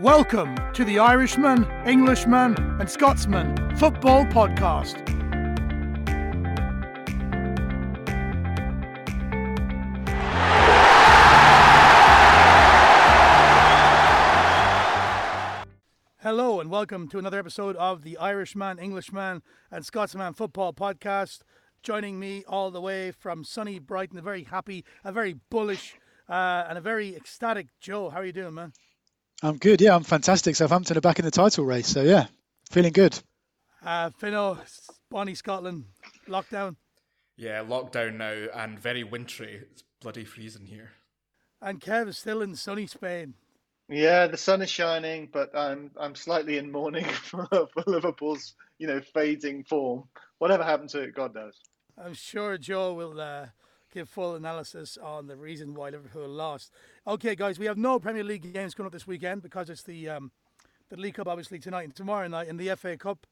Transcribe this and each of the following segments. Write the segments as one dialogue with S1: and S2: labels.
S1: Welcome to the Irishman, Englishman, and Scotsman Football Podcast. Hello, and welcome to another episode of the Irishman, Englishman, and Scotsman Football Podcast. Joining me all the way from sunny Brighton, a very happy, a very bullish, uh, and a very ecstatic Joe. How are you doing, man?
S2: I'm good. Yeah, I'm fantastic. Southampton are back in the title race. So yeah, feeling good.
S1: Uh, Fino, Bonnie, Scotland, lockdown.
S3: Yeah, lockdown now and very wintry. It's bloody freezing here.
S1: And Kev is still in sunny Spain.
S4: Yeah, the sun is shining, but I'm I'm slightly in mourning for, for Liverpool's you know fading form. Whatever happened to it, God knows.
S1: I'm sure Joe will uh, give full analysis on the reason why Liverpool lost. Okay, guys, we have no Premier League games coming up this weekend because it's the um, the League Cup obviously tonight and tomorrow night and the FA Cup.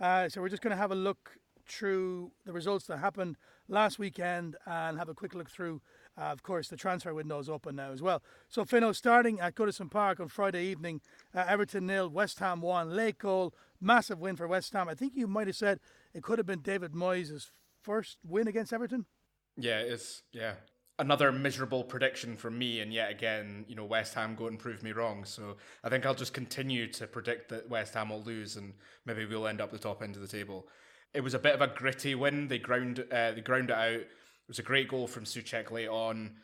S1: Uh, so we're just going to have a look through the results that happened last weekend and have a quick look through. Uh, of course, the transfer window is open now as well. So, Fino, starting at Goodison Park on Friday evening, uh, Everton nil, West Ham one, late goal, massive win for West Ham. I think you might have said it could have been David Moyes' first win against Everton.
S3: Yeah, it's yeah another miserable prediction from me, and yet again, you know, West Ham go and prove me wrong. So I think I'll just continue to predict that West Ham will lose, and maybe we'll end up the top end of the table. It was a bit of a gritty win. They ground uh, they ground it out. It was a great goal from Soucek late on.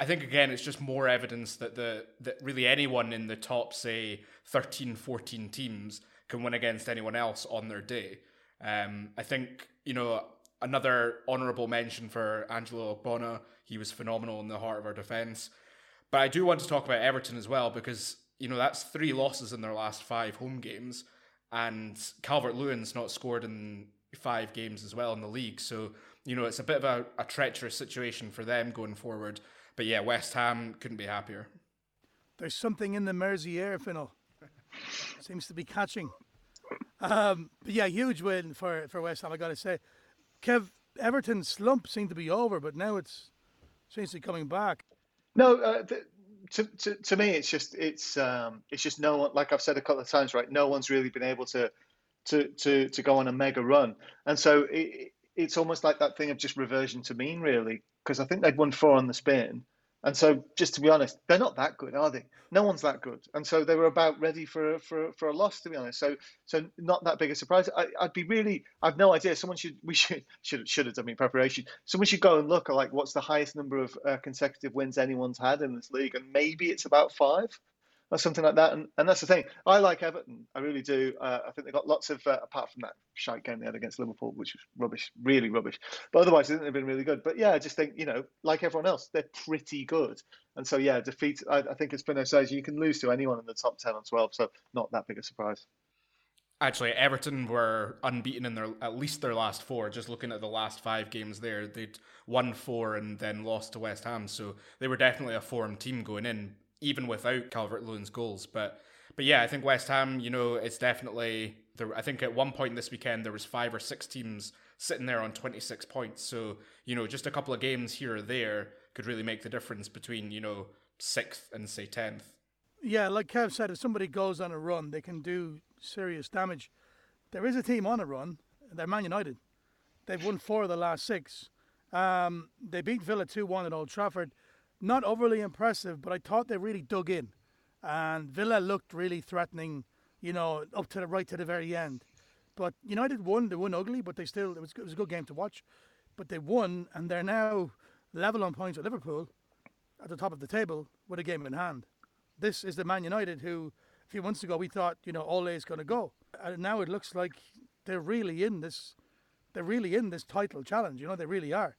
S3: I think again it's just more evidence that the that really anyone in the top say 13 14 teams can win against anyone else on their day. Um, I think you know another honourable mention for Angelo Ogbonna. He was phenomenal in the heart of our defence. But I do want to talk about Everton as well because, you know, that's three losses in their last five home games. And Calvert Lewin's not scored in five games as well in the league. So, you know, it's a bit of a, a treacherous situation for them going forward. But yeah, West Ham couldn't be happier.
S1: There's something in the Mersey air, Fino. Seems to be catching. Um, but yeah, huge win for, for West Ham, I got to say. Kev, Everton's slump seemed to be over, but now it's seems to be coming back.
S4: No, uh, to, to to me, it's just it's um, it's just no one. Like I've said a couple of times, right? No one's really been able to to to to go on a mega run, and so it, it's almost like that thing of just reversion to mean, really. Because I think they'd won four on the spin, and so, just to be honest, they're not that good, are they? No one's that good, and so they were about ready for a, for for a loss, to be honest. So, so not that big a surprise. I, would be really, I've no idea. Someone should, we should, should, should have done me preparation. Someone should go and look at like what's the highest number of uh, consecutive wins anyone's had in this league, and maybe it's about five or something like that. And, and that's the thing. I like Everton. I really do. Uh, I think they've got lots of, uh, apart from that shite game they had against Liverpool, which was rubbish, really rubbish. But otherwise, I think they've been really good. But yeah, I just think, you know, like everyone else, they're pretty good. And so, yeah, defeat, I, I think as Fino says, you can lose to anyone in the top 10 or 12. So not that big a surprise.
S3: Actually, Everton were unbeaten in their at least their last four. Just looking at the last five games there, they'd won four and then lost to West Ham. So they were definitely a form team going in even without Calvert Lewin's goals. But but yeah, I think West Ham, you know, it's definitely there. I think at one point this weekend there was five or six teams sitting there on 26 points. So you know, just a couple of games here or there could really make the difference between you know sixth and say tenth.
S1: Yeah, like Kev said, if somebody goes on a run, they can do serious damage. There is a team on a run. They're Man United. They've won four of the last six. Um, they beat Villa 2 1 at Old Trafford not overly impressive, but I thought they really dug in. And Villa looked really threatening, you know, up to the right to the very end. But United won. They won ugly, but they still it was, it was a good game to watch. But they won, and they're now level on points with Liverpool at the top of the table with a game in hand. This is the Man United who, a few months ago, we thought, you know, Ole is going to go. And now it looks like they're really in this. They're really in this title challenge. You know, they really are.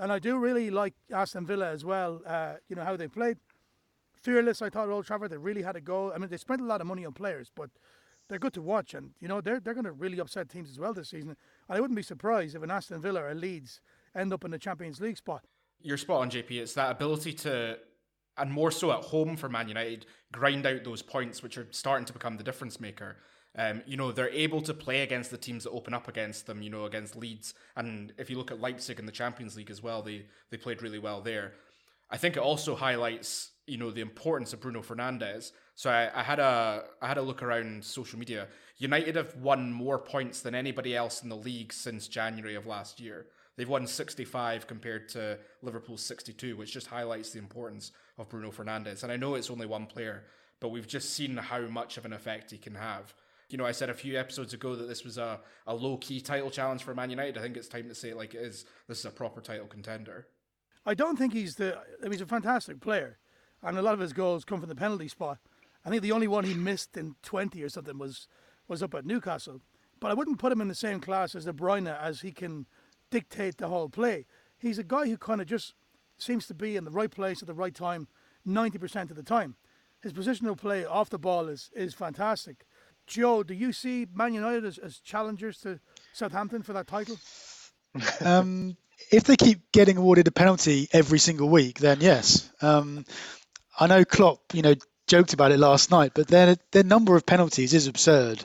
S1: And I do really like Aston Villa as well. Uh, you know how they played. Fearless, I thought Old Trafford. They really had a go. I mean, they spent a lot of money on players, but they're good to watch, and you know they're they're going to really upset teams as well this season. And I wouldn't be surprised if an Aston Villa or Leeds end up in the Champions League spot.
S3: You're spot on, JP. It's that ability to, and more so at home for Man United, grind out those points, which are starting to become the difference maker. Um, you know, they're able to play against the teams that open up against them, you know, against Leeds. And if you look at Leipzig in the Champions League as well, they, they played really well there. I think it also highlights, you know the importance of Bruno Fernandes. So I, I, had a I had a look around social media. United have won more points than anybody else in the league since January of last year. They've won 65 compared to Liverpool's 62, which just highlights the importance of Bruno Fernandes. And I know it's only one player, but we've just seen how much of an effect he can have. You know, I said a few episodes ago that this was a, a low key title challenge for Man United. I think it's time to say like it is. This is a proper title contender.
S1: I don't think he's the. I mean, he's a fantastic player, and a lot of his goals come from the penalty spot. I think the only one he missed in 20 or something was was up at Newcastle. But I wouldn't put him in the same class as De Bruyne as he can dictate the whole play. He's a guy who kind of just seems to be in the right place at the right time 90% of the time. His positional play off the ball is, is fantastic. Joe, do you see Man United as, as challengers to Southampton for that title?
S2: Um, if they keep getting awarded a penalty every single week, then yes. Um, I know Klopp, you know, joked about it last night, but their their number of penalties is absurd.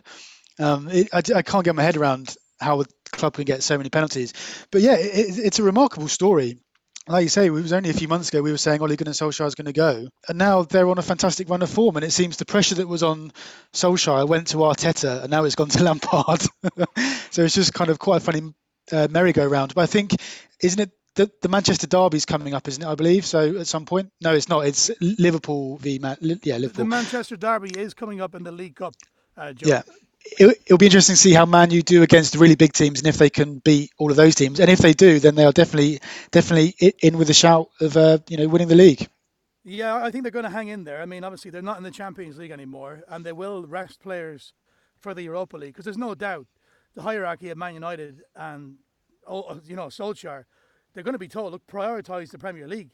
S2: Um, it, I, I, can't get my head around how a club can get so many penalties. But yeah, it, it's a remarkable story. Like you say, it was only a few months ago we were saying Ole Gunnar Solskjaer is going to go, and now they're on a fantastic run of form. And it seems the pressure that was on Solskjaer went to Arteta, and now it's gone to Lampard. so it's just kind of quite a funny uh, merry-go-round. But I think, isn't it the, the Manchester Derby's coming up, isn't it? I believe so. At some point, no, it's not. It's Liverpool v Man. Yeah, Liverpool.
S1: The Manchester Derby is coming up in the League Cup. Uh,
S2: yeah, it, will be interesting to see how Man U do against really big teams, and if they can beat all of those teams. And if they do, then they are definitely definitely in with a shout of uh, you know winning the league.
S1: Yeah, I think they're going to hang in there. I mean, obviously they're not in the Champions League anymore, and they will rest players for the Europa League because there's no doubt the hierarchy of Man United and oh, you know Solskjaer they're going to be told, look, prioritise the Premier League,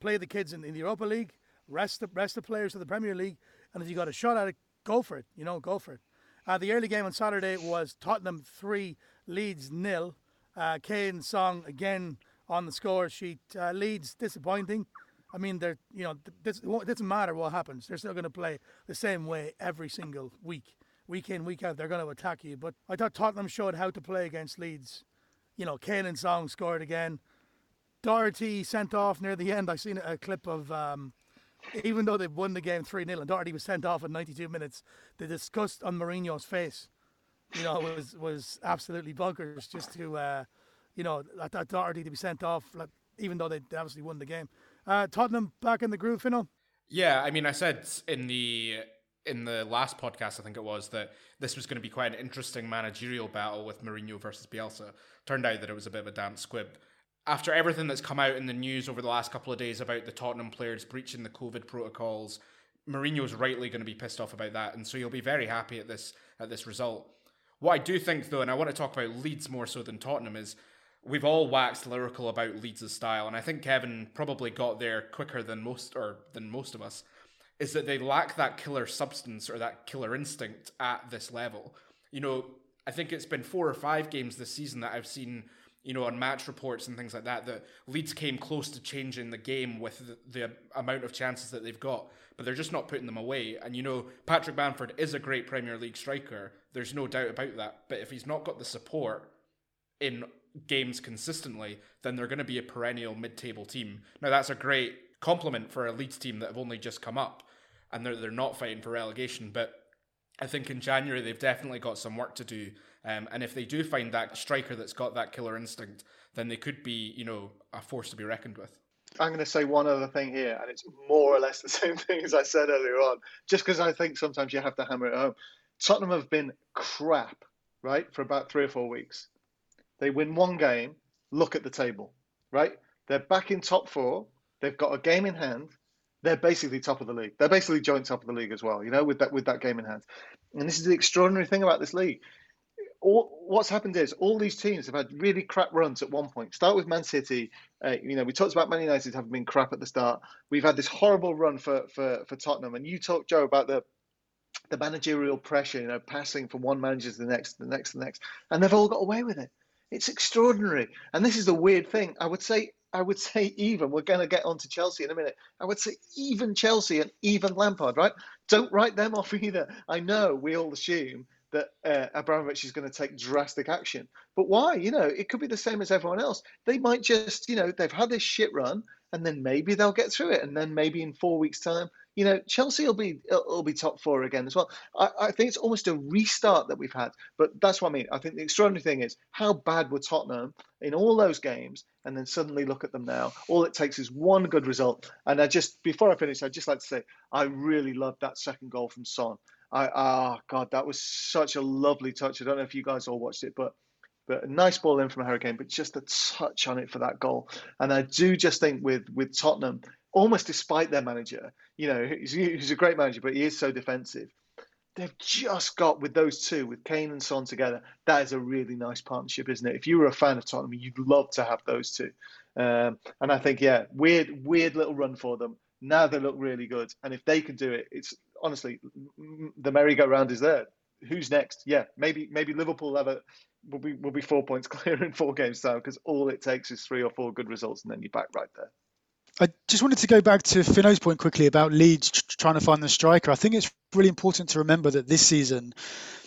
S1: play the kids in, in the Europa League, rest the rest the players of the Premier League, and if you got a shot at it, go for it. You know, go for it. Uh, the early game on Saturday was Tottenham three, Leeds nil. Uh, Kane Son again on the score sheet. Uh, Leeds disappointing. I mean, they're you know this, it doesn't matter what happens. They're still going to play the same way every single week, week in week out. They're going to attack you. But I thought Tottenham showed how to play against Leeds. You know, Kane and Son scored again. Doherty sent off near the end. I seen a clip of um, even though they've won the game 3 0 and Doherty was sent off in 92 minutes, the disgust on Mourinho's face, you know, was was absolutely bonkers just to, uh, you know, that, that Doherty to be sent off, like, even though they obviously won the game. Uh, Tottenham back in the groove, you know?
S3: Yeah, I mean, I said in the in the last podcast, I think it was, that this was going to be quite an interesting managerial battle with Mourinho versus Bielsa. Turned out that it was a bit of a damp squib after everything that's come out in the news over the last couple of days about the Tottenham players breaching the COVID protocols, Mourinho's rightly going to be pissed off about that, and so he'll be very happy at this at this result. What I do think, though, and I want to talk about Leeds more so than Tottenham, is we've all waxed lyrical about Leeds' style, and I think Kevin probably got there quicker than most or than most of us. Is that they lack that killer substance or that killer instinct at this level? You know, I think it's been four or five games this season that I've seen you know, on match reports and things like that, that Leeds came close to changing the game with the, the, amount of chances that they've got, but they're just not putting them away. And you know, Patrick Bamford is a great Premier League striker. There's no doubt about that. But if he's not got the support in games consistently, then they're going to be a perennial mid-table team. Now that's a great compliment for a Leeds team that have only just come up and they're they're not fighting for relegation, but I think in January they've definitely got some work to do um, and if they do find that striker that's got that killer instinct, then they could be, you know, a force to be reckoned with.
S4: I'm going to say one other thing here, and it's more or less the same thing as I said earlier on, just because I think sometimes you have to hammer it home. Tottenham have been crap, right, for about three or four weeks. They win one game, look at the table, right? They're back in top four. They've got a game in hand. They're basically top of the league. They're basically joint top of the league as well, you know, with that with that game in hand. And this is the extraordinary thing about this league all, what's happened is all these teams have had really crap runs at one point. Start with Man City. Uh, you know, we talked about Man United having been crap at the start. We've had this horrible run for for, for Tottenham, and you talked Joe about the the managerial pressure. You know, passing from one manager to the next, the next, to the next, and they've all got away with it. It's extraordinary. And this is the weird thing. I would say. I would say even we're going to get on to Chelsea in a minute. I would say even Chelsea and even Lampard, right? Don't write them off either. I know we all assume that uh, Abramovich is going to take drastic action. But why? You know, it could be the same as everyone else. They might just, you know, they've had this shit run, and then maybe they'll get through it, and then maybe in four weeks' time, you know, Chelsea will be will be top four again as well. I, I think it's almost a restart that we've had. But that's what I mean. I think the extraordinary thing is how bad were Tottenham in all those games, and then suddenly look at them now. All it takes is one good result. And I just before I finish, I'd just like to say I really loved that second goal from Son. I ah oh God, that was such a lovely touch. I don't know if you guys all watched it, but but a nice ball in from a Hurricane, but just a touch on it for that goal. And I do just think with with Tottenham, almost despite their manager, you know, he's, he's a great manager, but he is so defensive. They've just got with those two, with Kane and Son together. That is a really nice partnership, isn't it? If you were a fan of Tottenham, you'd love to have those two. Um, and I think, yeah, weird, weird little run for them. Now they look really good, and if they can do it, it's honestly the merry-go-round is there. Who's next? Yeah, maybe maybe Liverpool have a will be will be four points clear in four games time because all it takes is three or four good results, and then you're back right there.
S2: I just wanted to go back to Fino's point quickly about Leeds trying to find the striker. I think it's really important to remember that this season,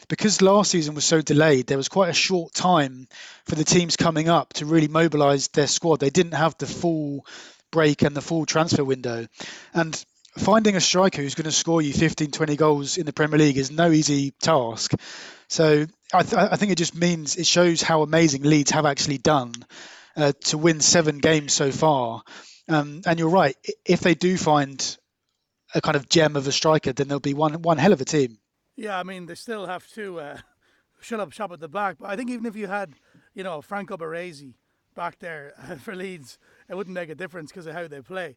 S2: because last season was so delayed, there was quite a short time for the teams coming up to really mobilise their squad. They didn't have the full break and the full transfer window. And finding a striker who's going to score you 15, 20 goals in the Premier League is no easy task. So I, th- I think it just means it shows how amazing Leeds have actually done uh, to win seven games so far. Um, and you're right. If they do find a kind of gem of a striker, then there'll be one one hell of a team.
S1: Yeah, I mean they still have to uh, shut up shop at the back. But I think even if you had, you know, Franco Baresi back there for Leeds, it wouldn't make a difference because of how they play.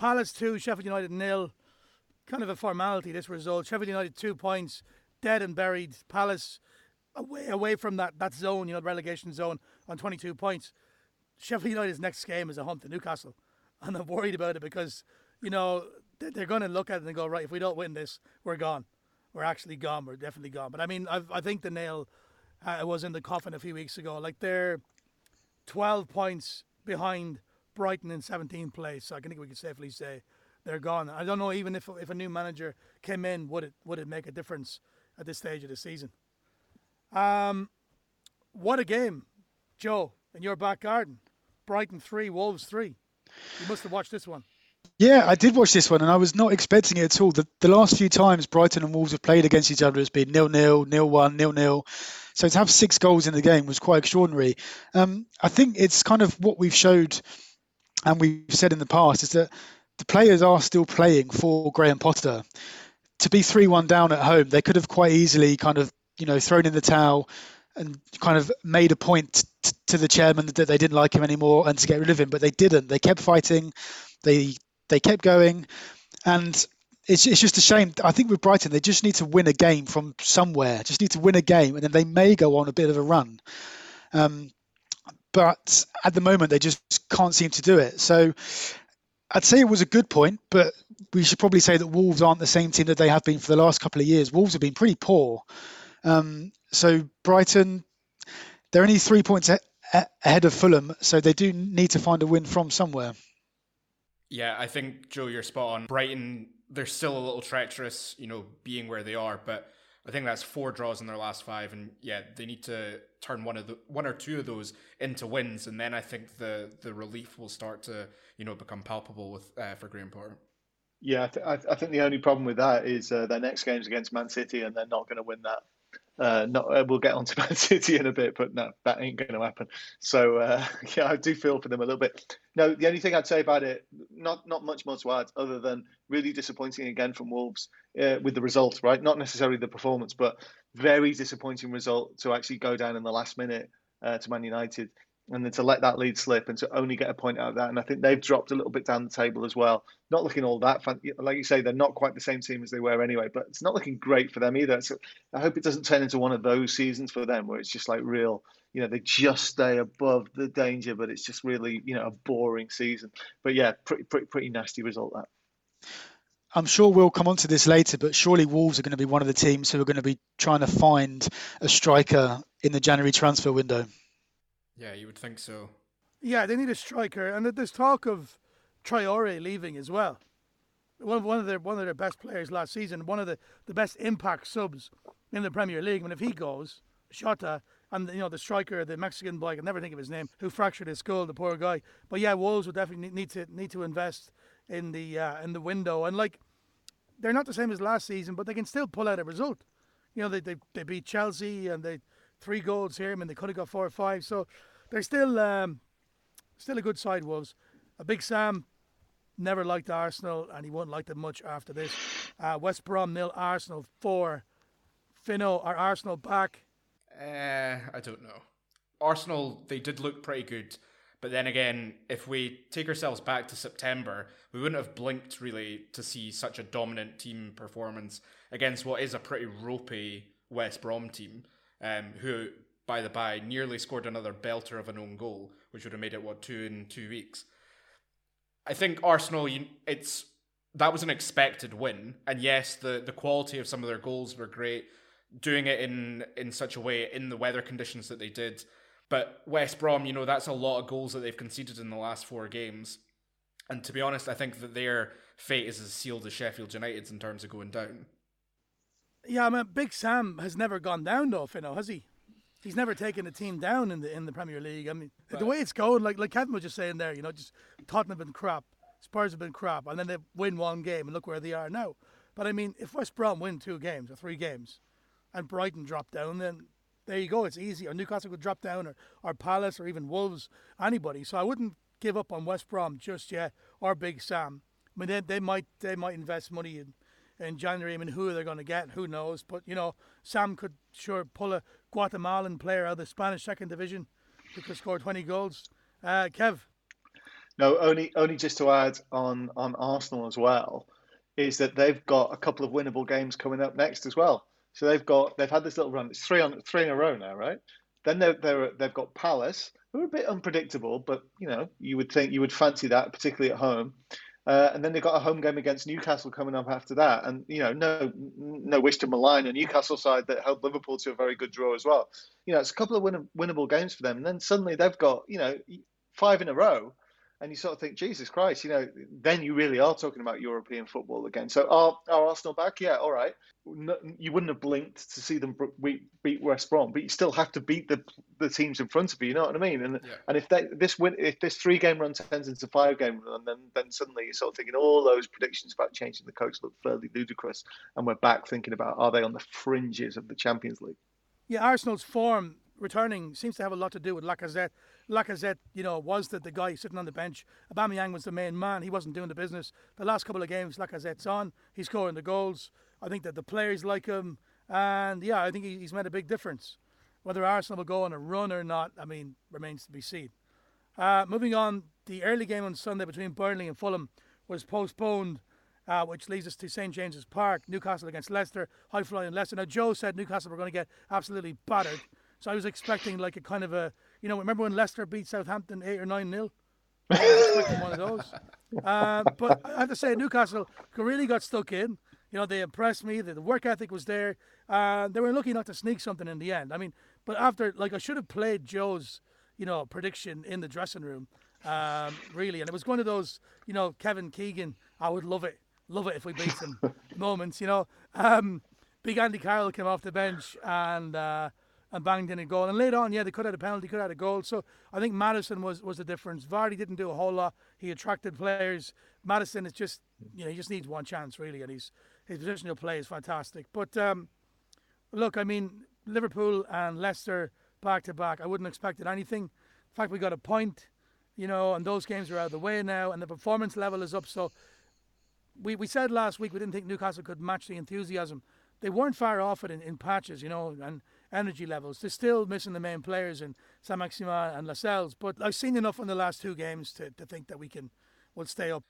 S1: Palace two, Sheffield United nil. Kind of a formality this result. Sheffield United two points, dead and buried. Palace away away from that that zone, you know, the relegation zone on 22 points. Sheffield United's next game is a hunt to Newcastle, and I'm worried about it because you know they're going to look at it and go right. If we don't win this, we're gone. We're actually gone. We're definitely gone. But I mean, I've, i think the nail uh, was in the coffin a few weeks ago. Like they're 12 points behind Brighton in 17th place. So I think we can safely say they're gone. I don't know even if if a new manager came in, would it would it make a difference at this stage of the season? Um, what a game, Joe, in your back garden. Brighton 3, Wolves 3. You must have watched this one.
S2: Yeah, I did watch this one, and I was not expecting it at all. The, the last few times Brighton and Wolves have played against each other it's been nil nil, nil one, nil nil. So to have six goals in the game was quite extraordinary. Um, I think it's kind of what we've showed, and we've said in the past, is that the players are still playing for Graham Potter. To be three one down at home, they could have quite easily kind of you know thrown in the towel and kind of made a point t- to the chairman that they didn't like him anymore and to get rid of him, but they didn't. They kept fighting. They they kept going, and it's it's just a shame. I think with Brighton, they just need to win a game from somewhere. Just need to win a game, and then they may go on a bit of a run. Um, but at the moment, they just can't seem to do it. So I'd say it was a good point, but we should probably say that Wolves aren't the same team that they have been for the last couple of years. Wolves have been pretty poor. Um, so Brighton, they're only three points a- ahead of Fulham, so they do need to find a win from somewhere.
S3: Yeah, I think Joe, you're spot on. Brighton, they're still a little treacherous, you know, being where they are, but I think that's four draws in their last five, and yeah, they need to turn one of the one or two of those into wins, and then I think the the relief will start to you know become palpable with uh, for Graham Potter.
S4: Yeah, I, th- I, think the only problem with that is uh, their next game's against Man City, and they're not going to win that. Uh, not, uh, we'll get on to Man City in a bit, but no, that ain't going to happen. So uh, yeah, I do feel for them a little bit. No, the only thing I'd say about it, not not much more to add, other than really disappointing again from Wolves uh, with the result. Right, not necessarily the performance, but very disappointing result to actually go down in the last minute uh, to Man United and then to let that lead slip and to only get a point out of that. And I think they've dropped a little bit down the table as well. Not looking all that fun. Like you say, they're not quite the same team as they were anyway, but it's not looking great for them either. So I hope it doesn't turn into one of those seasons for them where it's just like real, you know, they just stay above the danger, but it's just really, you know, a boring season. But yeah, pretty, pretty, pretty nasty result that.
S2: I'm sure we'll come on to this later, but surely Wolves are going to be one of the teams who are going to be trying to find a striker in the January transfer window.
S3: Yeah, you would think so.
S1: Yeah, they need a striker, and there's talk of Traore leaving as well. one, of, one of their one of their best players last season, one of the, the best impact subs in the Premier League. I mean, if he goes, Shota and you know the striker, the Mexican boy, I can never think of his name, who fractured his skull, the poor guy. But yeah, Wolves would definitely need to need to invest in the uh, in the window, and like they're not the same as last season, but they can still pull out a result. You know, they they, they beat Chelsea and they three goals here. I mean, they could have got four or five, so they're still um, still a good side. Wolves, a big Sam. Never liked Arsenal, and he won't like them much after this. Uh, West Brom nil, Arsenal four. Fino, are Arsenal back?
S3: Uh, I don't know. Arsenal, they did look pretty good. But then again, if we take ourselves back to September, we wouldn't have blinked really to see such a dominant team performance against what is a pretty ropey West Brom team, um, who, by the by, nearly scored another belter of an own goal, which would have made it what two in two weeks. I think Arsenal, it's that was an expected win, and yes, the the quality of some of their goals were great doing it in in such a way in the weather conditions that they did. But West Brom, you know, that's a lot of goals that they've conceded in the last four games. And to be honest, I think that their fate is as sealed as Sheffield United's in terms of going down.
S1: Yeah, I mean, Big Sam has never gone down though, Fino, has he? He's never taken a team down in the in the Premier League. I mean, right. the way it's going, like like Kevin was just saying there, you know, just Tottenham have been crap, Spurs have been crap, and then they win one game and look where they are now. But I mean, if West Brom win two games or three games, and Brighton drop down, then there you go. It's easy. Or Newcastle could drop down, or, or Palace, or even Wolves, anybody. So I wouldn't give up on West Brom just yet, or Big Sam. I mean, they, they might they might invest money in, in January. I mean, who they're going to get, who knows? But you know, Sam could sure pull a Guatemalan player out of the Spanish second division who could score 20 goals. Uh, Kev.
S4: No, only only just to add on on Arsenal as well is that they've got a couple of winnable games coming up next as well. So they've got they've had this little run. It's three on three in a row now, right? Then they're, they're they've got Palace, who are a bit unpredictable, but you know you would think you would fancy that, particularly at home. Uh, and then they've got a home game against Newcastle coming up after that. And you know, no no wish to malign a Newcastle side that helped Liverpool to a very good draw as well. You know, it's a couple of win- winnable games for them. And then suddenly they've got you know five in a row and you sort of think, Jesus Christ, you know, then you really are talking about European football again. So are, are Arsenal back? Yeah, all right. No, you wouldn't have blinked to see them beat West Brom, but you still have to beat the the teams in front of you. You know what I mean? And yeah. and if they, this win, if this three game run turns into five game run, then then suddenly you're sort of thinking all those predictions about changing the coach look fairly ludicrous, and we're back thinking about are they on the fringes of the Champions League?
S1: Yeah, Arsenal's form returning seems to have a lot to do with Lacazette. Lacazette, you know, was the, the guy sitting on the bench. Aubameyang was the main man. He wasn't doing the business. The last couple of games, Lacazette's on. He's scoring the goals. I think that the players like him. And yeah, I think he's made a big difference. Whether Arsenal will go on a run or not, I mean, remains to be seen. Uh, moving on, the early game on Sunday between Burnley and Fulham was postponed, uh, which leads us to St James's Park. Newcastle against Leicester, high flying Leicester. Now, Joe said Newcastle were going to get absolutely battered. So I was expecting like a kind of a, you know, remember when Leicester beat Southampton eight or nine nil? one of those. Uh, but I have to say, Newcastle really got stuck in. You know, they impressed me. The, the work ethic was there. Uh, they were lucky not to sneak something in the end. I mean, but after, like, I should have played Joe's, you know, prediction in the dressing room, um, really. And it was one of those, you know, Kevin Keegan, I would love it, love it if we beat them moments, you know. Um, big Andy Carroll came off the bench and uh, and banged in a goal. And later on, yeah, they could have had a penalty, could have had a goal. So I think Maddison was, was the difference. Vardy didn't do a whole lot. He attracted players. Maddison is just, you know, he just needs one chance, really. And he's, his positional play is fantastic. But um, look, I mean, Liverpool and Leicester back to back, I wouldn't have expected anything. In fact, we got a point, you know, and those games are out of the way now, and the performance level is up. So we, we said last week we didn't think Newcastle could match the enthusiasm. They weren't far off it in, in patches, you know, and energy levels. They're still missing the main players in Saint-Maximin and Lascelles, but I've seen enough in the last two games to, to think that we can will stay up.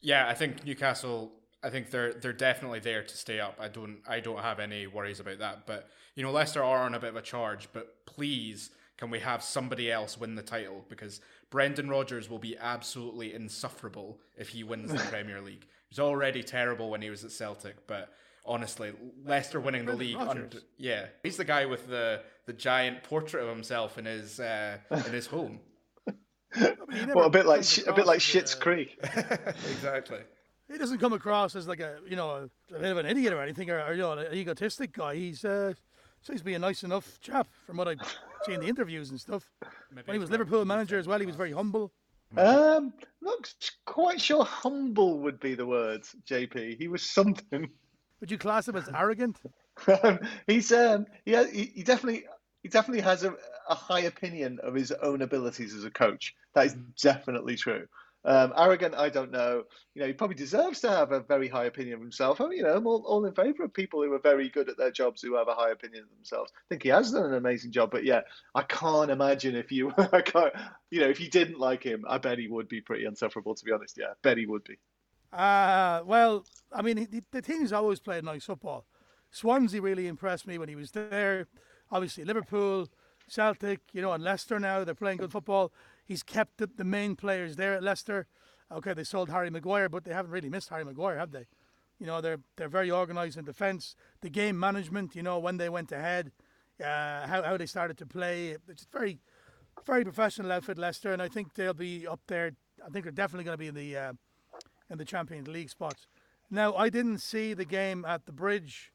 S3: Yeah, I think Newcastle. I think they're they're definitely there to stay up. I don't I don't have any worries about that. But you know, Leicester are on a bit of a charge. But please, can we have somebody else win the title? Because Brendan Rodgers will be absolutely insufferable if he wins the Premier League. He was already terrible when he was at Celtic, but honestly. Leicester winning the league. Under, yeah, he's the guy with the, the giant portrait of himself in his uh, in his home.
S4: well, a bit like a bit like Schitt's uh, Creek.
S3: exactly.
S1: he doesn't come across as like a you know a bit of an idiot or anything or, or you know an egotistic guy. He's uh, seems to be a nice enough chap from what I see in the interviews and stuff.
S3: Maybe
S1: When he was Liverpool manager as well, he was very humble.
S4: Um, not quite sure humble would be the word, JP. He was something.
S1: Would you class him as arrogant?
S4: He's um, yeah, he, he definitely he definitely has a, a high opinion of his own abilities as a coach. That is definitely true. Um, arrogant, I don't know. You know, he probably deserves to have a very high opinion of himself. I mean, you know, I'm all, all in favour of people who are very good at their jobs who have a high opinion of themselves. I think he has done an amazing job, but yeah, I can't imagine if you, I can't, you know, if you didn't like him, I bet he would be pretty insufferable. To be honest, yeah, bet he would be.
S1: Uh, well, I mean, he, the team's always played nice football. Swansea really impressed me when he was there. Obviously, Liverpool, Celtic, you know, and Leicester now, they're playing good football. He's kept the, the main players there at Leicester. Okay, they sold Harry Maguire, but they haven't really missed Harry Maguire, have they? You know, they're they're very organised in defence. The game management, you know, when they went ahead, uh, how, how they started to play. It's very, very professional outfit, Leicester, and I think they'll be up there. I think they're definitely going to be in the uh, in the Champions League spots. Now, I didn't see the game at the bridge.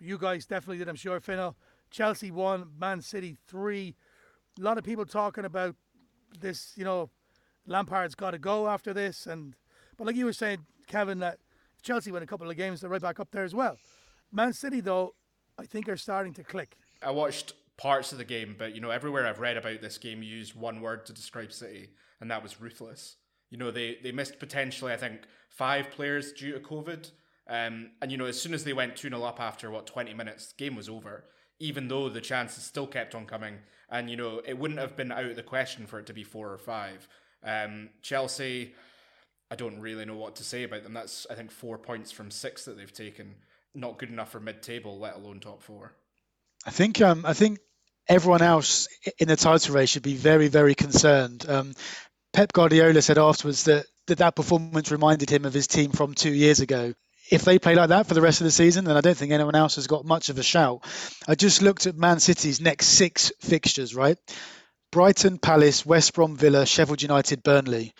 S1: You guys definitely did, I'm sure, Fino. Chelsea won, Man City three. A lot of people talking about this, you know, Lampard's got to go after this. and But like you were saying, Kevin, that Chelsea win a couple of games, they're right back up there as well. Man City, though, I think are starting to click.
S3: I watched parts of the game, but you know, everywhere I've read about this game you used one word to describe City, and that was ruthless. You know, they they missed potentially, I think, five players due to COVID. Um, and you know, as soon as they went 2 0 up after what 20 minutes, game was over. Even though the chances still kept on coming, and you know, it wouldn't have been out of the question for it to be four or five. Um, Chelsea, I don't really know what to say about them. That's I think four points from six that they've taken. Not good enough for mid-table, let alone top four.
S2: I think um, I think everyone else in the title race should be very very concerned. Um, Pep Guardiola said afterwards that, that that performance reminded him of his team from two years ago. If they play like that for the rest of the season, then I don't think anyone else has got much of a shout. I just looked at Man City's next six fixtures, right? Brighton, Palace, West Brom, Villa, Sheffield United, Burnley.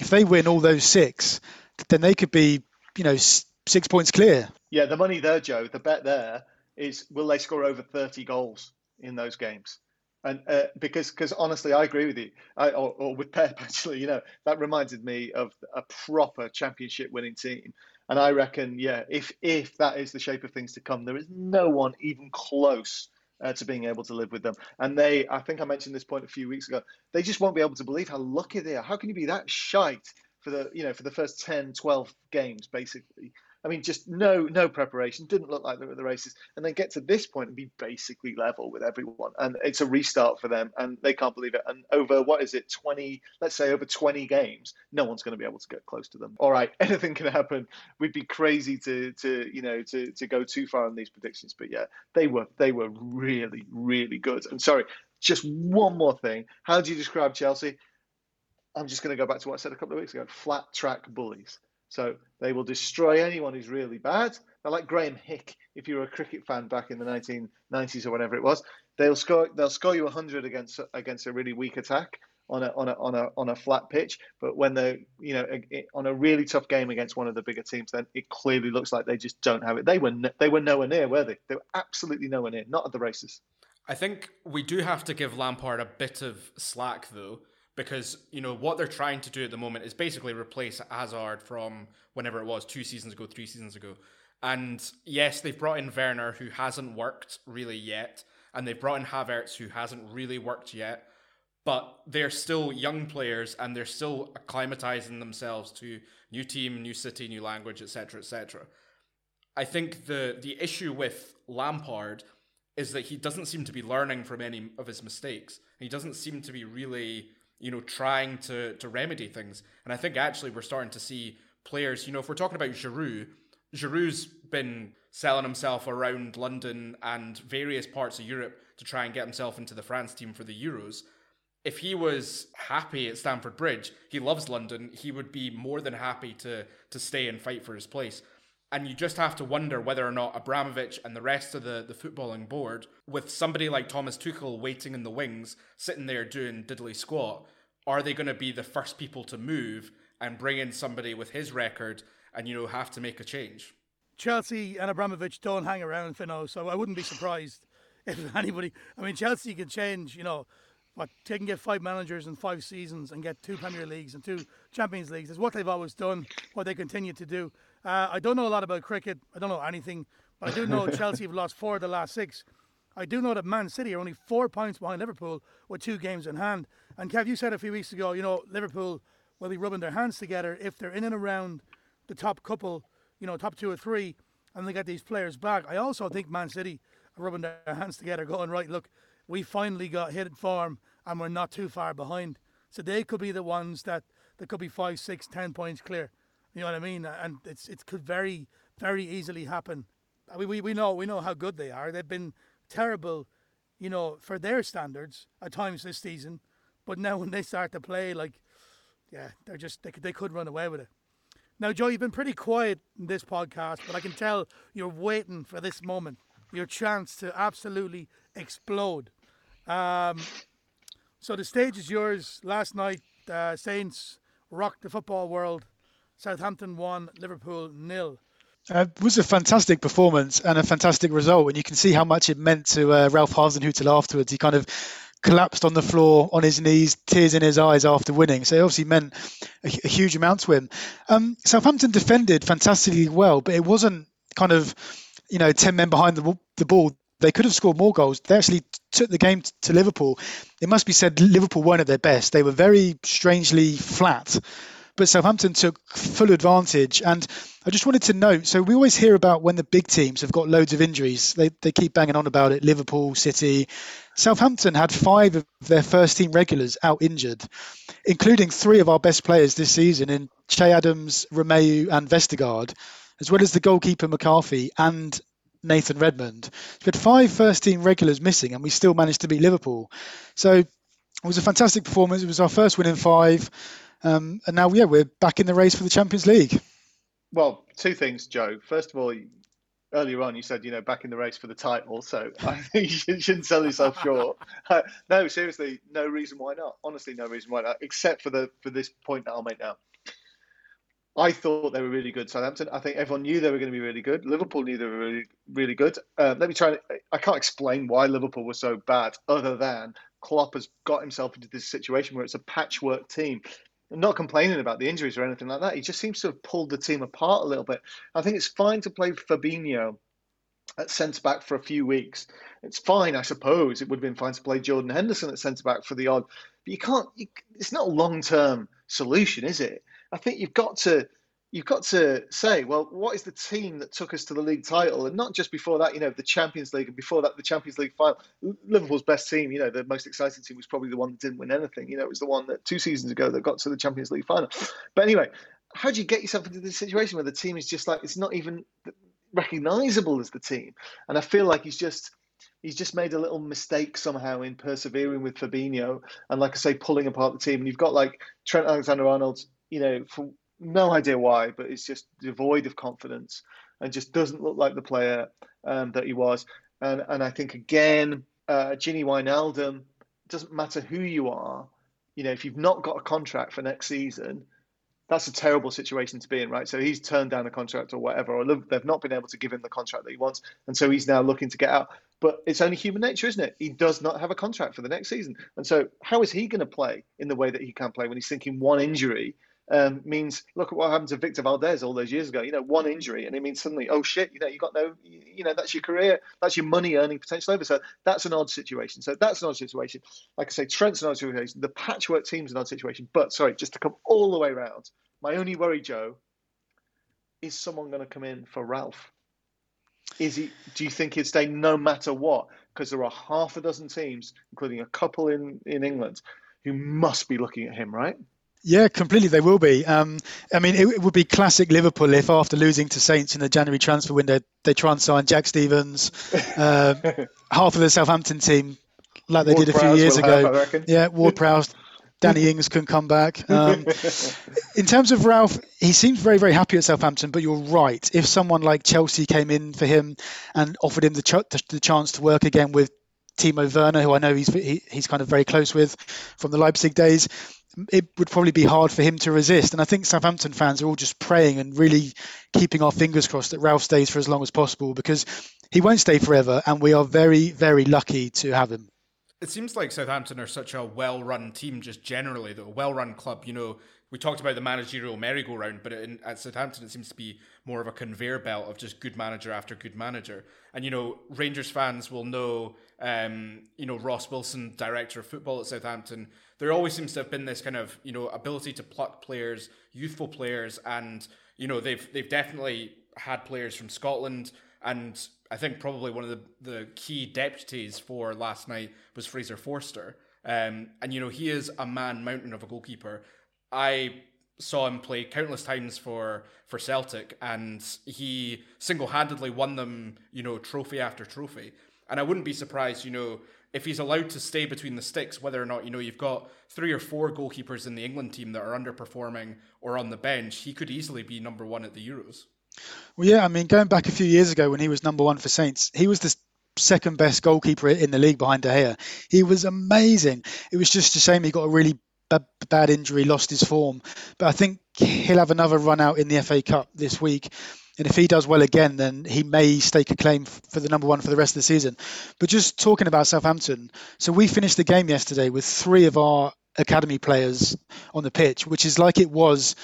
S2: If they win all those six, then they could be, you know, six points clear.
S4: Yeah, the money there, Joe. The bet there is will they score over thirty goals in those games? And uh, because because honestly, I agree with you, I, or, or with Pep actually. You know that reminded me of a proper championship winning team. And I reckon, yeah, if if that is the shape of things to come, there is no one even close uh, to being able to live with them. And they, I think I mentioned this point a few weeks ago, they just won't be able to believe how lucky they are. How can you be that shite for the you know for the first 10, 12 games basically? I mean, just no no preparation. Didn't look like they were the races, and then get to this point and be basically level with everyone. And it's a restart for them, and they can't believe it. And over what is it, twenty? Let's say over twenty games, no one's going to be able to get close to them. All right, anything can happen. We'd be crazy to to you know to to go too far on these predictions, but yeah, they were they were really really good. And sorry, just one more thing. How do you describe Chelsea? I'm just going to go back to what I said a couple of weeks ago. Flat track bullies. So they will destroy anyone who's really bad. They're like Graeme Hick, if you were a cricket fan back in the 1990s or whatever it was. They'll score. They'll score you 100 against against a really weak attack on a on a on a on a flat pitch. But when they're you know on a really tough game against one of the bigger teams, then it clearly looks like they just don't have it. They were they were nowhere near, were they? They were absolutely nowhere near. Not at the races.
S3: I think we do have to give Lampard a bit of slack though, because you know what they're trying to do at the moment is basically replace Hazard from whenever it was two seasons ago, three seasons ago. And yes, they've brought in Werner, who hasn't worked really yet, and they've brought in Havertz, who hasn't really worked yet. But they're still young players, and they're still acclimatizing themselves to new team, new city, new language, etc., etc. I think the the issue with Lampard is that he doesn't seem to be learning from any of his mistakes. He doesn't seem to be really, you know, trying to to remedy things. And I think actually we're starting to see players, you know, if we're talking about Giroud, Giroud's been selling himself around London and various parts of Europe to try and get himself into the France team for the Euros. If he was happy at Stamford Bridge, he loves London, he would be more than happy to to stay and fight for his place. And you just have to wonder whether or not Abramovich and the rest of the, the footballing board, with somebody like Thomas Tuchel waiting in the wings, sitting there doing diddly squat, are they going to be the first people to move and bring in somebody with his record and you know have to make a change.
S1: Chelsea and Abramovich don't hang around, Fino, so I wouldn't be surprised if anybody. I mean, Chelsea can change, you know, what they can get five managers in five seasons and get two Premier Leagues and two Champions Leagues. It's what they've always done, what they continue to do. Uh, I don't know a lot about cricket. I don't know anything, but I do know Chelsea have lost four of the last six. I do know that Man City are only four points behind Liverpool with two games in hand. And Kev, you said a few weeks ago, you know, Liverpool will be rubbing their hands together if they're in and around the top couple, you know, top two or three, and they get these players back. I also think Man City are rubbing their hands together, going, right, look, we finally got hit at form and we're not too far behind. So they could be the ones that, that could be five, six, ten points clear. You know what I mean? And it's it could very, very easily happen. We, we, we know we know how good they are. They've been terrible, you know, for their standards at times this season. But now when they start to play, like, yeah, they're just they could they could run away with it. Now, Joe, you've been pretty quiet in this podcast, but I can tell you're waiting for this moment, your chance to absolutely explode. Um, so the stage is yours. Last night, uh, Saints rocked the football world. Southampton won, Liverpool nil.
S2: Uh, it was a fantastic performance and a fantastic result, and you can see how much it meant to uh, Ralph Hasenhüttl afterwards. He kind of collapsed on the floor on his knees, tears in his eyes after winning. So it obviously meant a, a huge amount to him. Um, Southampton defended fantastically well, but it wasn't kind of, you know, 10 men behind the, the ball. They could have scored more goals. They actually took the game to Liverpool. It must be said Liverpool weren't at their best. They were very strangely flat but Southampton took full advantage. And I just wanted to note so we always hear about when the big teams have got loads of injuries, they, they keep banging on about it Liverpool, City. Southampton had five of their first team regulars out injured, including three of our best players this season in Che Adams, Romeu, and Vestergaard, as well as the goalkeeper McCarthy and Nathan Redmond. We had five first team regulars missing, and we still managed to beat Liverpool. So it was a fantastic performance. It was our first win in five. Um, and now, yeah, we're back in the race for the Champions League.
S4: Well, two things, Joe. First of all, earlier on you said you know back in the race for the title, so I think you shouldn't sell yourself short. Uh, no, seriously, no reason why not. Honestly, no reason why not, except for the for this point that I'll make now. I thought they were really good. Southampton. I think everyone knew they were going to be really good. Liverpool knew they were really, really good. Uh, let me try. I can't explain why Liverpool was so bad, other than Klopp has got himself into this situation where it's a patchwork team not complaining about the injuries or anything like that. He just seems to have pulled the team apart a little bit. I think it's fine to play Fabinho at centre back for a few weeks. It's fine, I suppose. It would have been fine to play Jordan Henderson at centre back for the odd, but you can't. You, it's not a long term solution, is it? I think you've got to you've got to say, well, what is the team that took us to the league title? And not just before that, you know, the Champions League, and before that, the Champions League final. Liverpool's best team, you know, the most exciting team was probably the one that didn't win anything. You know, it was the one that two seasons ago that got to the Champions League final. But anyway, how do you get yourself into this situation where the team is just like, it's not even recognizable as the team? And I feel like he's just he's just made a little mistake somehow in persevering with Fabinho and, like I say, pulling apart the team. And you've got like Trent Alexander Arnold, you know, for no idea why, but it's just devoid of confidence and just doesn't look like the player um, that he was. And and I think again, uh, Gini Wijnaldum doesn't matter who you are. You know, if you've not got a contract for next season, that's a terrible situation to be in, right? So he's turned down a contract or whatever, or they've not been able to give him the contract that he wants, and so he's now looking to get out. But it's only human nature, isn't it? He does not have a contract for the next season, and so how is he going to play in the way that he can play when he's thinking one injury um, means look at what happened to Victor Valdés all those years ago. You know, one injury, and it means suddenly, oh shit, you know, you got no, you know, that's your career, that's your money earning potential over. So that's an odd situation. So that's an odd situation. Like I say, Trent's an odd situation. The patchwork team's an odd situation. But sorry, just to come all the way around, my only worry, Joe, is someone going to come in for Ralph? Is he? Do you think he'd stay no matter what? Because there are half a dozen teams, including a couple in in England, who must be looking at him, right?
S2: Yeah, completely. They will be. Um, I mean, it, it, would be classic Liverpool if, after losing to Saints in the January transfer window, they try and sign Jack Stephens, uh, half of the Southampton team, like they Ward did a few Prowse years ago.
S4: Have,
S2: yeah, Ward Prowse, Danny Ings can come back. Um, in terms of Ralph, he seems very, very happy at Southampton. But you're right. If someone like Chelsea came in for him and offered him the, ch- the chance to work again with Timo Werner, who I know he's he, he's kind of very close with from the Leipzig days, it would probably be hard for him to resist. And I think Southampton fans are all just praying and really keeping our fingers crossed that Ralph stays for as long as possible because he won't stay forever, and we are very, very lucky to have him.
S3: It seems like Southampton are such a well-run team, just generally, though a well-run club. You know, we talked about the managerial merry-go-round, but in, at Southampton, it seems to be more of a conveyor belt of just good manager after good manager. And you know, Rangers fans will know, um, you know, Ross Wilson, director of football at Southampton. There always seems to have been this kind of you know ability to pluck players, youthful players, and you know they've they've definitely had players from Scotland and I think probably one of the, the key deputies for last night was Fraser Forster. Um, and, you know, he is a man mountain of a goalkeeper. I saw him play countless times for, for Celtic, and he single handedly won them, you know, trophy after trophy. And I wouldn't be surprised, you know, if he's allowed to stay between the sticks, whether or not, you know, you've got three or four goalkeepers in the England team that are underperforming or on the bench, he could easily be number one at the Euros.
S2: Well, yeah, I mean, going back a few years ago when he was number one for Saints, he was the second best goalkeeper in the league behind De Gea. He was amazing. It was just a shame he got a really bad, bad injury, lost his form. But I think he'll have another run out in the FA Cup this week. And if he does well again, then he may stake a claim for the number one for the rest of the season. But just talking about Southampton, so we finished the game yesterday with three of our academy players on the pitch, which is like it was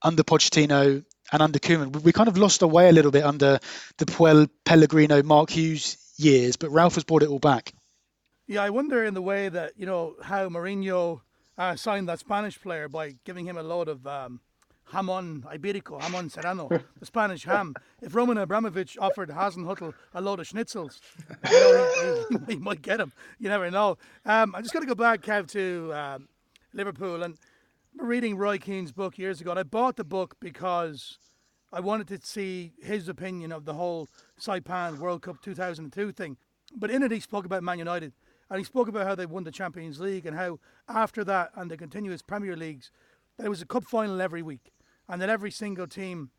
S2: under Pochettino and under Koeman. We kind of lost our way a little bit under the Puel, Pellegrino, Mark Hughes years, but Ralph has brought it all back.
S1: Yeah, I wonder in the way that, you know, how Mourinho uh, signed that Spanish player by giving him a load of um, jamon iberico, jamon serrano, the Spanish ham. If Roman Abramovich offered Hasenhüttl a load of schnitzels, he, he, might get him. You never know. Um, I'm just going to go back, Kev, to um, Liverpool. And reading Roy Keane's book years ago. And I bought the book because I wanted to see his opinion of the whole Saipan World Cup 2002 thing. But in it, he spoke about Man United. And he spoke about how they won the Champions League and how after that and the continuous Premier Leagues, there was a cup final every week. And that every single team,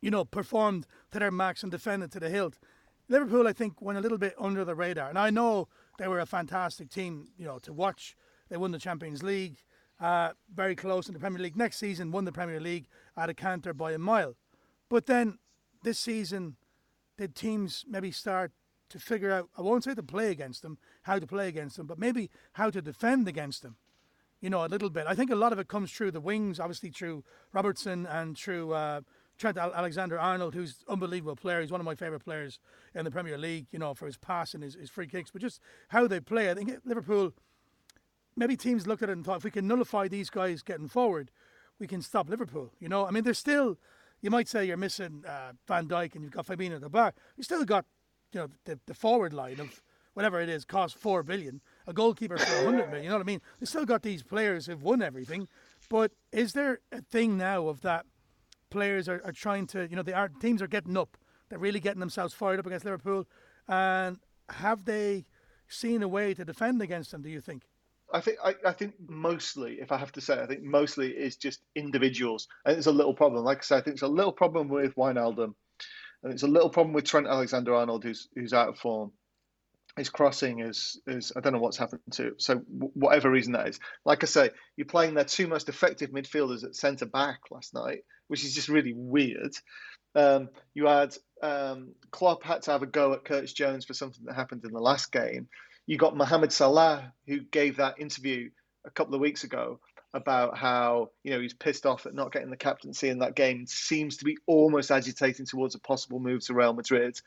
S1: you know, performed to their max and defended to the hilt. Liverpool, I think, went a little bit under the radar. And I know they were a fantastic team, you know, to watch. They won the Champions League uh, very close in the Premier League. Next season, won the Premier League at a canter by a mile. But then this season, did teams maybe start to figure out, I won't say to play against them, how to play against them, but maybe how to defend against them, you know, a little bit. I think a lot of it comes through the wings, obviously through Robertson and through uh, Trent Alexander Arnold, who's unbelievable player. He's one of my favourite players in the Premier League, you know, for his pass and his, his free kicks, but just how they play. I think Liverpool maybe teams looked at it and thought, if we can nullify these guys getting forward, we can stop Liverpool. You know, I mean, there's still, you might say you're missing uh, Van Dijk and you've got Fabinho at the back. You still got, you know, the, the forward line of whatever it is costs four billion, a goalkeeper for hundred million. You know what I mean? They still got these players who've won everything, but is there a thing now of that players are, are trying to, you know, are teams are getting up, they're really getting themselves fired up against Liverpool, and have they seen a way to defend against them? Do you think?
S4: I think I, I, think mostly, if I have to say, I think mostly is just individuals. and it's a little problem. Like I said, I think it's a little problem with Wijnaldum, and it's a little problem with Trent Alexander-Arnold, who's who's out of form. His crossing is is I don't know what's happened to. So whatever reason that is, like I say, you're playing their two most effective midfielders at centre back last night, which is just really weird. Um, you had um, Klopp had to have a go at Curtis Jones for something that happened in the last game you got Mohamed Salah, who gave that interview a couple of weeks ago about how you know he's pissed off at not getting the captaincy in that game. Seems to be almost agitating towards a possible move to Real Madrid.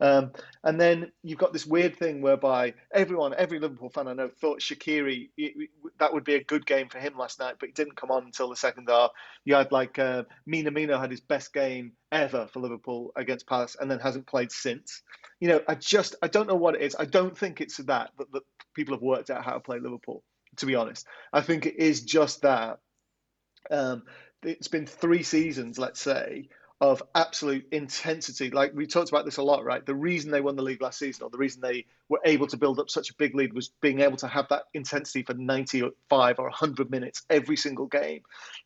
S4: Um, and then you've got this weird thing whereby everyone, every Liverpool fan I know, thought Shaqiri that would be a good game for him last night, but he didn't come on until the second half. You had like uh, Minamino had his best game ever for Liverpool against Palace, and then hasn't played since. You know, I just I don't know what it is. I don't think it's that that, that people have worked out how to play Liverpool. To be honest, I think it is just that. Um, it's been three seasons, let's say, of absolute intensity. Like we talked about this a lot, right? The reason they won the league last season, or the reason they were able to build up such a big lead, was being able to have that intensity for 95 or 100 minutes every single game,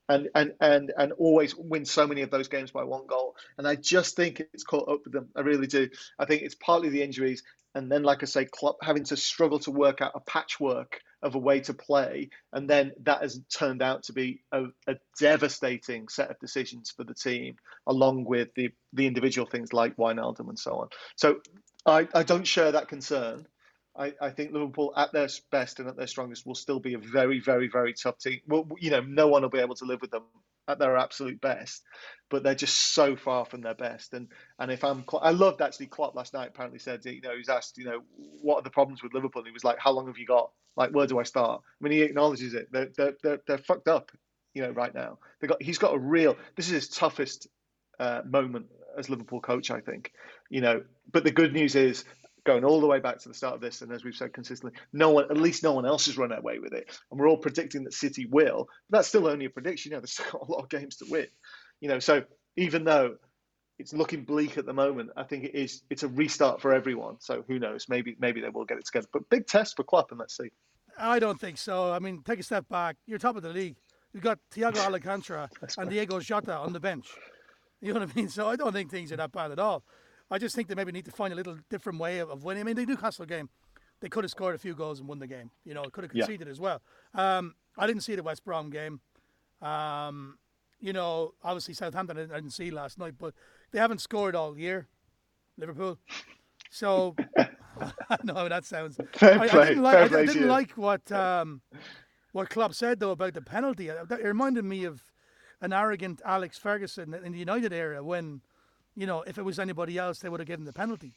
S4: and and and and always win so many of those games by one goal. And I just think it's caught up with them. I really do. I think it's partly the injuries, and then, like I say, Klopp having to struggle to work out a patchwork of a way to play, and then that has turned out to be a, a devastating set of decisions for the team, along with the the individual things like Wijnaldum and so on. So I, I don't share that concern. I, I think Liverpool at their best and at their strongest will still be a very, very, very tough team. Well, you know, no one will be able to live with them at their absolute best, but they're just so far from their best. And and if I'm, I loved actually Klopp last night. Apparently said, you know, he was asked, you know, what are the problems with Liverpool? And he was like, how long have you got? Like, where do I start? I mean, he acknowledges it. They're they're they're, they're fucked up, you know, right now. They got he's got a real. This is his toughest uh, moment as Liverpool coach, I think. You know, but the good news is going all the way back to the start of this, and as we've said consistently, no one, at least no one else has run away with it, and we're all predicting that City will. But that's still only a prediction. You know, there's still a lot of games to win. You know, so even though it's looking bleak at the moment, I think it is. It's a restart for everyone. So who knows? Maybe maybe they will get it together. But big test for Klopp, and let's see.
S1: I don't think so. I mean, take a step back. You're top of the league. You've got Thiago Alcantara and Diego Jota on the bench. You know what I mean? So I don't think things are that bad at all. I just think they maybe need to find a little different way of, of winning. I mean, the Newcastle game, they could have scored a few goals and won the game. You know, could have conceded yeah. as well. Um, I didn't see the West Brom game. Um, you know, obviously Southampton I didn't, I didn't see last night, but they haven't scored all year, Liverpool. So I know that sounds.
S4: Fair I,
S1: play, I
S4: didn't
S1: like,
S4: I,
S1: I didn't like what um, what Klopp said though about the penalty. It reminded me of an arrogant Alex Ferguson in the United era when you know, if it was anybody else, they would have given the penalty.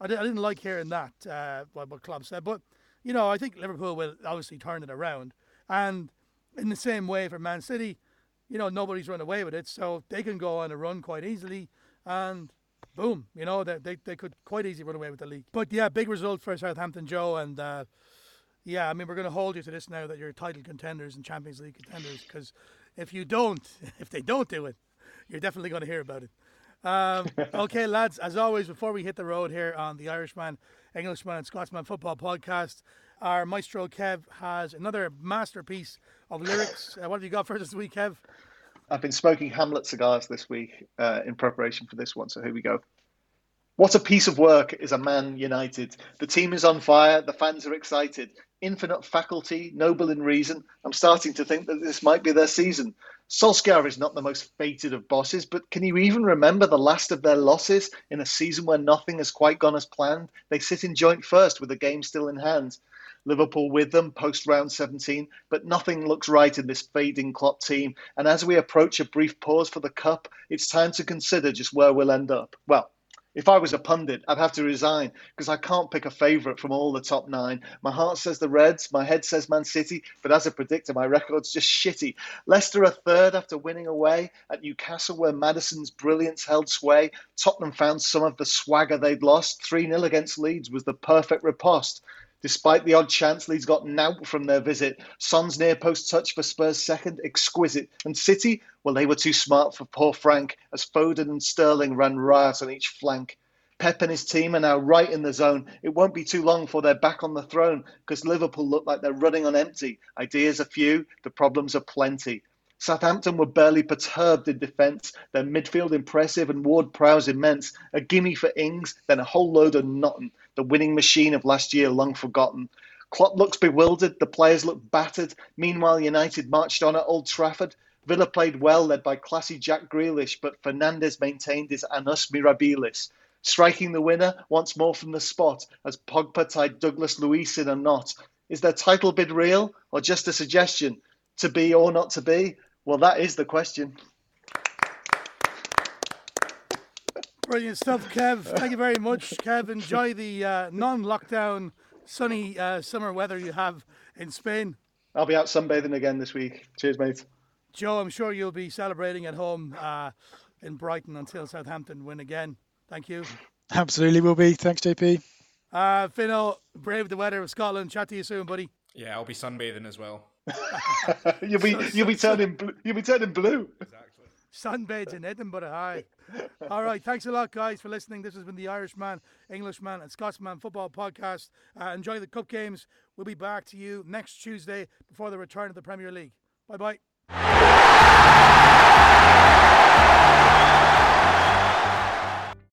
S1: I, did, I didn't like hearing that, uh, what, what Klopp said. But, you know, I think Liverpool will obviously turn it around. And in the same way for Man City, you know, nobody's run away with it. So they can go on a run quite easily. And boom, you know, they, they, they could quite easily run away with the league. But yeah, big result for Southampton, Joe. And uh, yeah, I mean, we're going to hold you to this now that you're title contenders and Champions League contenders. Because if you don't, if they don't do it, you're definitely going to hear about it. Um, okay, lads, as always, before we hit the road here on the Irishman, Englishman, and Scotsman Football Podcast, our maestro Kev has another masterpiece of lyrics. Uh, what have you got for us this week, Kev?
S4: I've been smoking Hamlet cigars this week uh, in preparation for this one, so here we go. What a piece of work is a man united. The team is on fire, the fans are excited. Infinite faculty, noble in reason. I'm starting to think that this might be their season. Solskjaer is not the most fated of bosses, but can you even remember the last of their losses in a season where nothing has quite gone as planned? They sit in joint first with the game still in hand. Liverpool with them post round 17, but nothing looks right in this fading Klopp team. And as we approach a brief pause for the cup, it's time to consider just where we'll end up. Well, if I was a pundit, I'd have to resign because I can't pick a favourite from all the top nine. My heart says the Reds, my head says Man City, but as a predictor, my record's just shitty. Leicester a third after winning away at Newcastle, where Maddison's brilliance held sway. Tottenham found some of the swagger they'd lost. 3 0 against Leeds was the perfect riposte. Despite the odd chance, Leeds got nout from their visit. Son's near post touch for Spurs' second, exquisite. And City, well, they were too smart for poor Frank, as Foden and Sterling ran riot on each flank. Pep and his team are now right in the zone. It won't be too long before they're back on the throne because Liverpool look like they're running on empty. Ideas are few, the problems are plenty. Southampton were barely perturbed in defence. Their midfield impressive and Ward Prowse immense. A gimme for Ings, then a whole load of nothing. The winning machine of last year long forgotten. Klopp looks bewildered. The players look battered. Meanwhile, United marched on at Old Trafford. Villa played well, led by classy Jack Grealish, but Fernandes maintained his annus mirabilis. Striking the winner once more from the spot as Pogba tied Douglas Luiz in a knot. Is their title bid real or just a suggestion? To be or not to be? Well, that is the question.
S1: Brilliant stuff, Kev. Thank you very much, Kev. Enjoy the uh, non-lockdown, sunny uh, summer weather you have in Spain.
S4: I'll be out sunbathing again this week. Cheers, mate.
S1: Joe, I'm sure you'll be celebrating at home uh, in Brighton until Southampton win again. Thank you.
S2: Absolutely will be. Thanks, JP.
S1: Uh, Fino, brave the weather of Scotland. Chat to you soon, buddy.
S3: Yeah, I'll be sunbathing as well.
S4: you'll be you'll be turning blue. You'll be turning blue.
S3: Exactly.
S1: Sunbeds in Edinburgh. Hi. All right. Thanks a lot, guys, for listening. This has been the Irishman, Englishman, and Scotsman Football Podcast. Uh, enjoy the Cup games. We'll be back to you next Tuesday before the return of the Premier League. Bye bye.